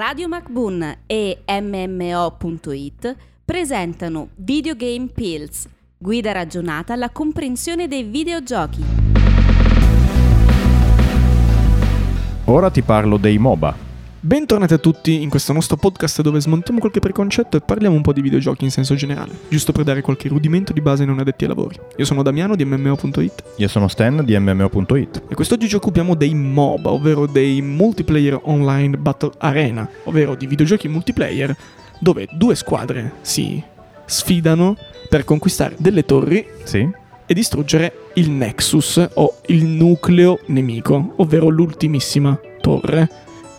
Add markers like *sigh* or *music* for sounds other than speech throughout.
Radio MacBoon e MMO.it presentano Videogame Pills, guida ragionata alla comprensione dei videogiochi. Ora ti parlo dei MOBA. Bentornati a tutti in questo nostro podcast dove smontiamo qualche preconcetto e parliamo un po' di videogiochi in senso generale, giusto per dare qualche rudimento di base ai non addetti ai lavori. Io sono Damiano di MMO.it Io sono Stan di MMO.it. e quest'oggi ci occupiamo dei MOBA, ovvero dei Multiplayer Online Battle Arena, ovvero di videogiochi multiplayer dove due squadre si sfidano per conquistare delle torri Sì? e distruggere il Nexus o il nucleo nemico, ovvero l'ultimissima torre,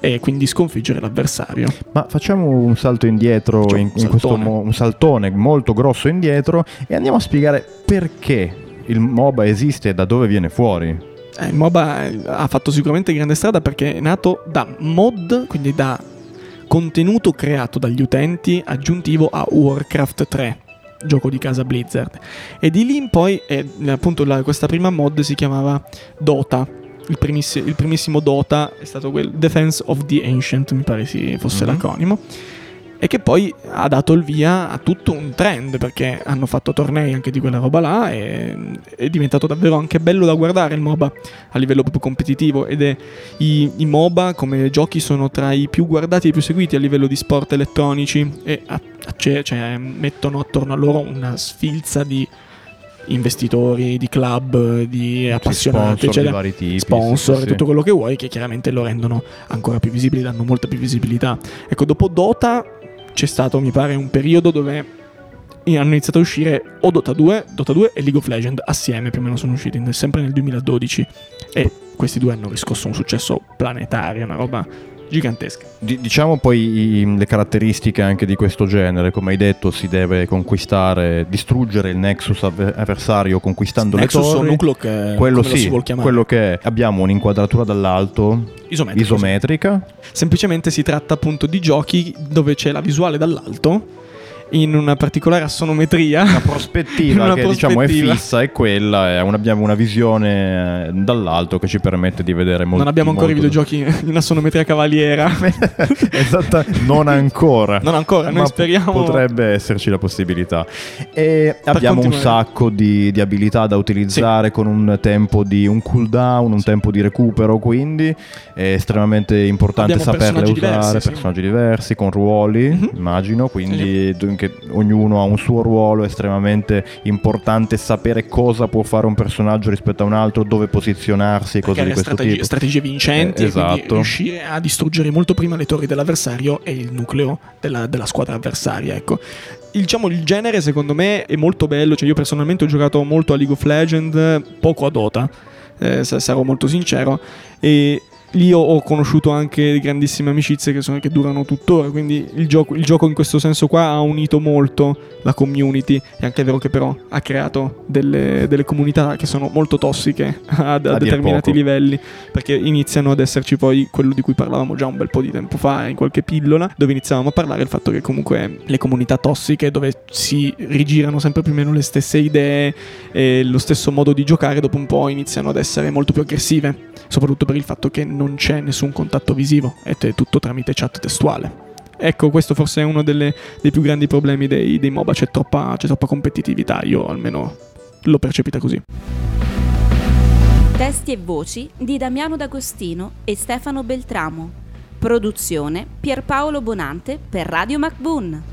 e quindi sconfiggere l'avversario. Ma facciamo un salto indietro, Facciamo in, un in questo un saltone molto grosso indietro e andiamo a spiegare perché il MOBA esiste e da dove viene fuori. Eh, il MOBA eh, ha fatto sicuramente grande strada perché è nato da mod, quindi da contenuto creato dagli utenti aggiuntivo a Warcraft 3, gioco di casa Blizzard. E di lì in poi, eh, appunto, la- questa prima mod si chiamava Dota. Il, primissi- il primissimo Dota è stato quel Defense of the Ancient, mi pare si fosse Mhm. l'acronimo. E che poi ha dato il via a tutto un trend perché hanno fatto tornei anche di quella roba là e è diventato davvero anche bello da guardare il MOBA a livello proprio competitivo ed è i, i MOBA come giochi sono tra i più guardati e i più seguiti a livello di sport elettronici e a- a- cioè, mettono attorno a loro una sfilza di investitori, di club, di appassionati, sponsor di eccetera vari tipi. sponsor sì, sì, tutto quello che vuoi che chiaramente lo rendono ancora più visibili, danno molta più visibilità. Ecco, dopo Dota c'è stato, mi pare, un periodo dove hanno iniziato a uscire o Dota 2, Dota 2 e League of Legends assieme, più o meno sono usciti sempre nel 2012 e questi due hanno riscosso un successo planetario, una roba gigantesca. Di- diciamo poi le caratteristiche anche di questo genere, come hai detto, si deve conquistare, distruggere il Nexus avver- avversario conquistando Nexus le o torri. nucleo che quello sì, quello che è. abbiamo un'inquadratura dall'alto Isometrico, sì. isometrica, Semplicemente si tratta appunto di giochi dove c'è la visuale dall'alto in una particolare assonometria. una *laughs* prospettiva Una che diciamo è prospettiva. fissa è quella, e un- abbiamo una visione eh, dall'alto che ci permette di vedere molto non abbiamo ancora i videogiochi in assonometria cavaliera. *laughs* Esatta, non ancora. Non ancora, noi Ma speriamo. Potrebbe esserci la possibilità. E abbiamo un continuare. sacco di, di abilità da utilizzare con un tempo di un cooldown, un tempo di recupero, quindi è estremamente importante Abbiamo saperle personaggi usare, diversi, sì. personaggi diversi, con ruoli, Mhm. immagino, quindi che ognuno ha un suo ruolo, è estremamente importante sapere cosa può fare un personaggio rispetto a un altro, dove posizionarsi e cose di questo strategie, tipo. strategie vincenti Eh, esatto. riuscire a distruggere molto prima le torri dell'avversario e il nucleo della, della squadra avversaria. Ecco. Il, diciamo, il genere secondo me è molto bello. Cioè, io personalmente ho giocato molto a League of Legends, poco a Dota, eh, sa- sarò molto sincero. E lì ho, conosciuto anche grandissime amicizie che, sono- che durano tuttora. Quindi il gioco, il gioco in questo senso qua ha unito molto la community. È anche vero che però ha creato delle, delle comunità che sono molto tossiche *laughs* a, a dir determinati livelli. Perché iniziano ad esserci poi quello di cui parlavamo già un bel po' di tempo fa in qualche pillola, dove iniziavamo a parlare il fatto che comunque le comunità tossiche, dove si rigirano sempre più o meno le stesse idee e lo stesso modo di giocare, dopo un po' iniziano ad essere molto più aggressive. Soprattutto per il fatto che non c'è nessun contatto visivo è tutto tramite chat testuale. Ecco, questo forse è uno delle- dei più grandi problemi dei, dei MOBA, c'è troppa, c'è troppa competitività, io almeno l'ho percepita così. Testi e voci di Damiano D'Agostino e Stefano Beltramo. Produzione Pierpaolo Bonante per Radio MacBoon.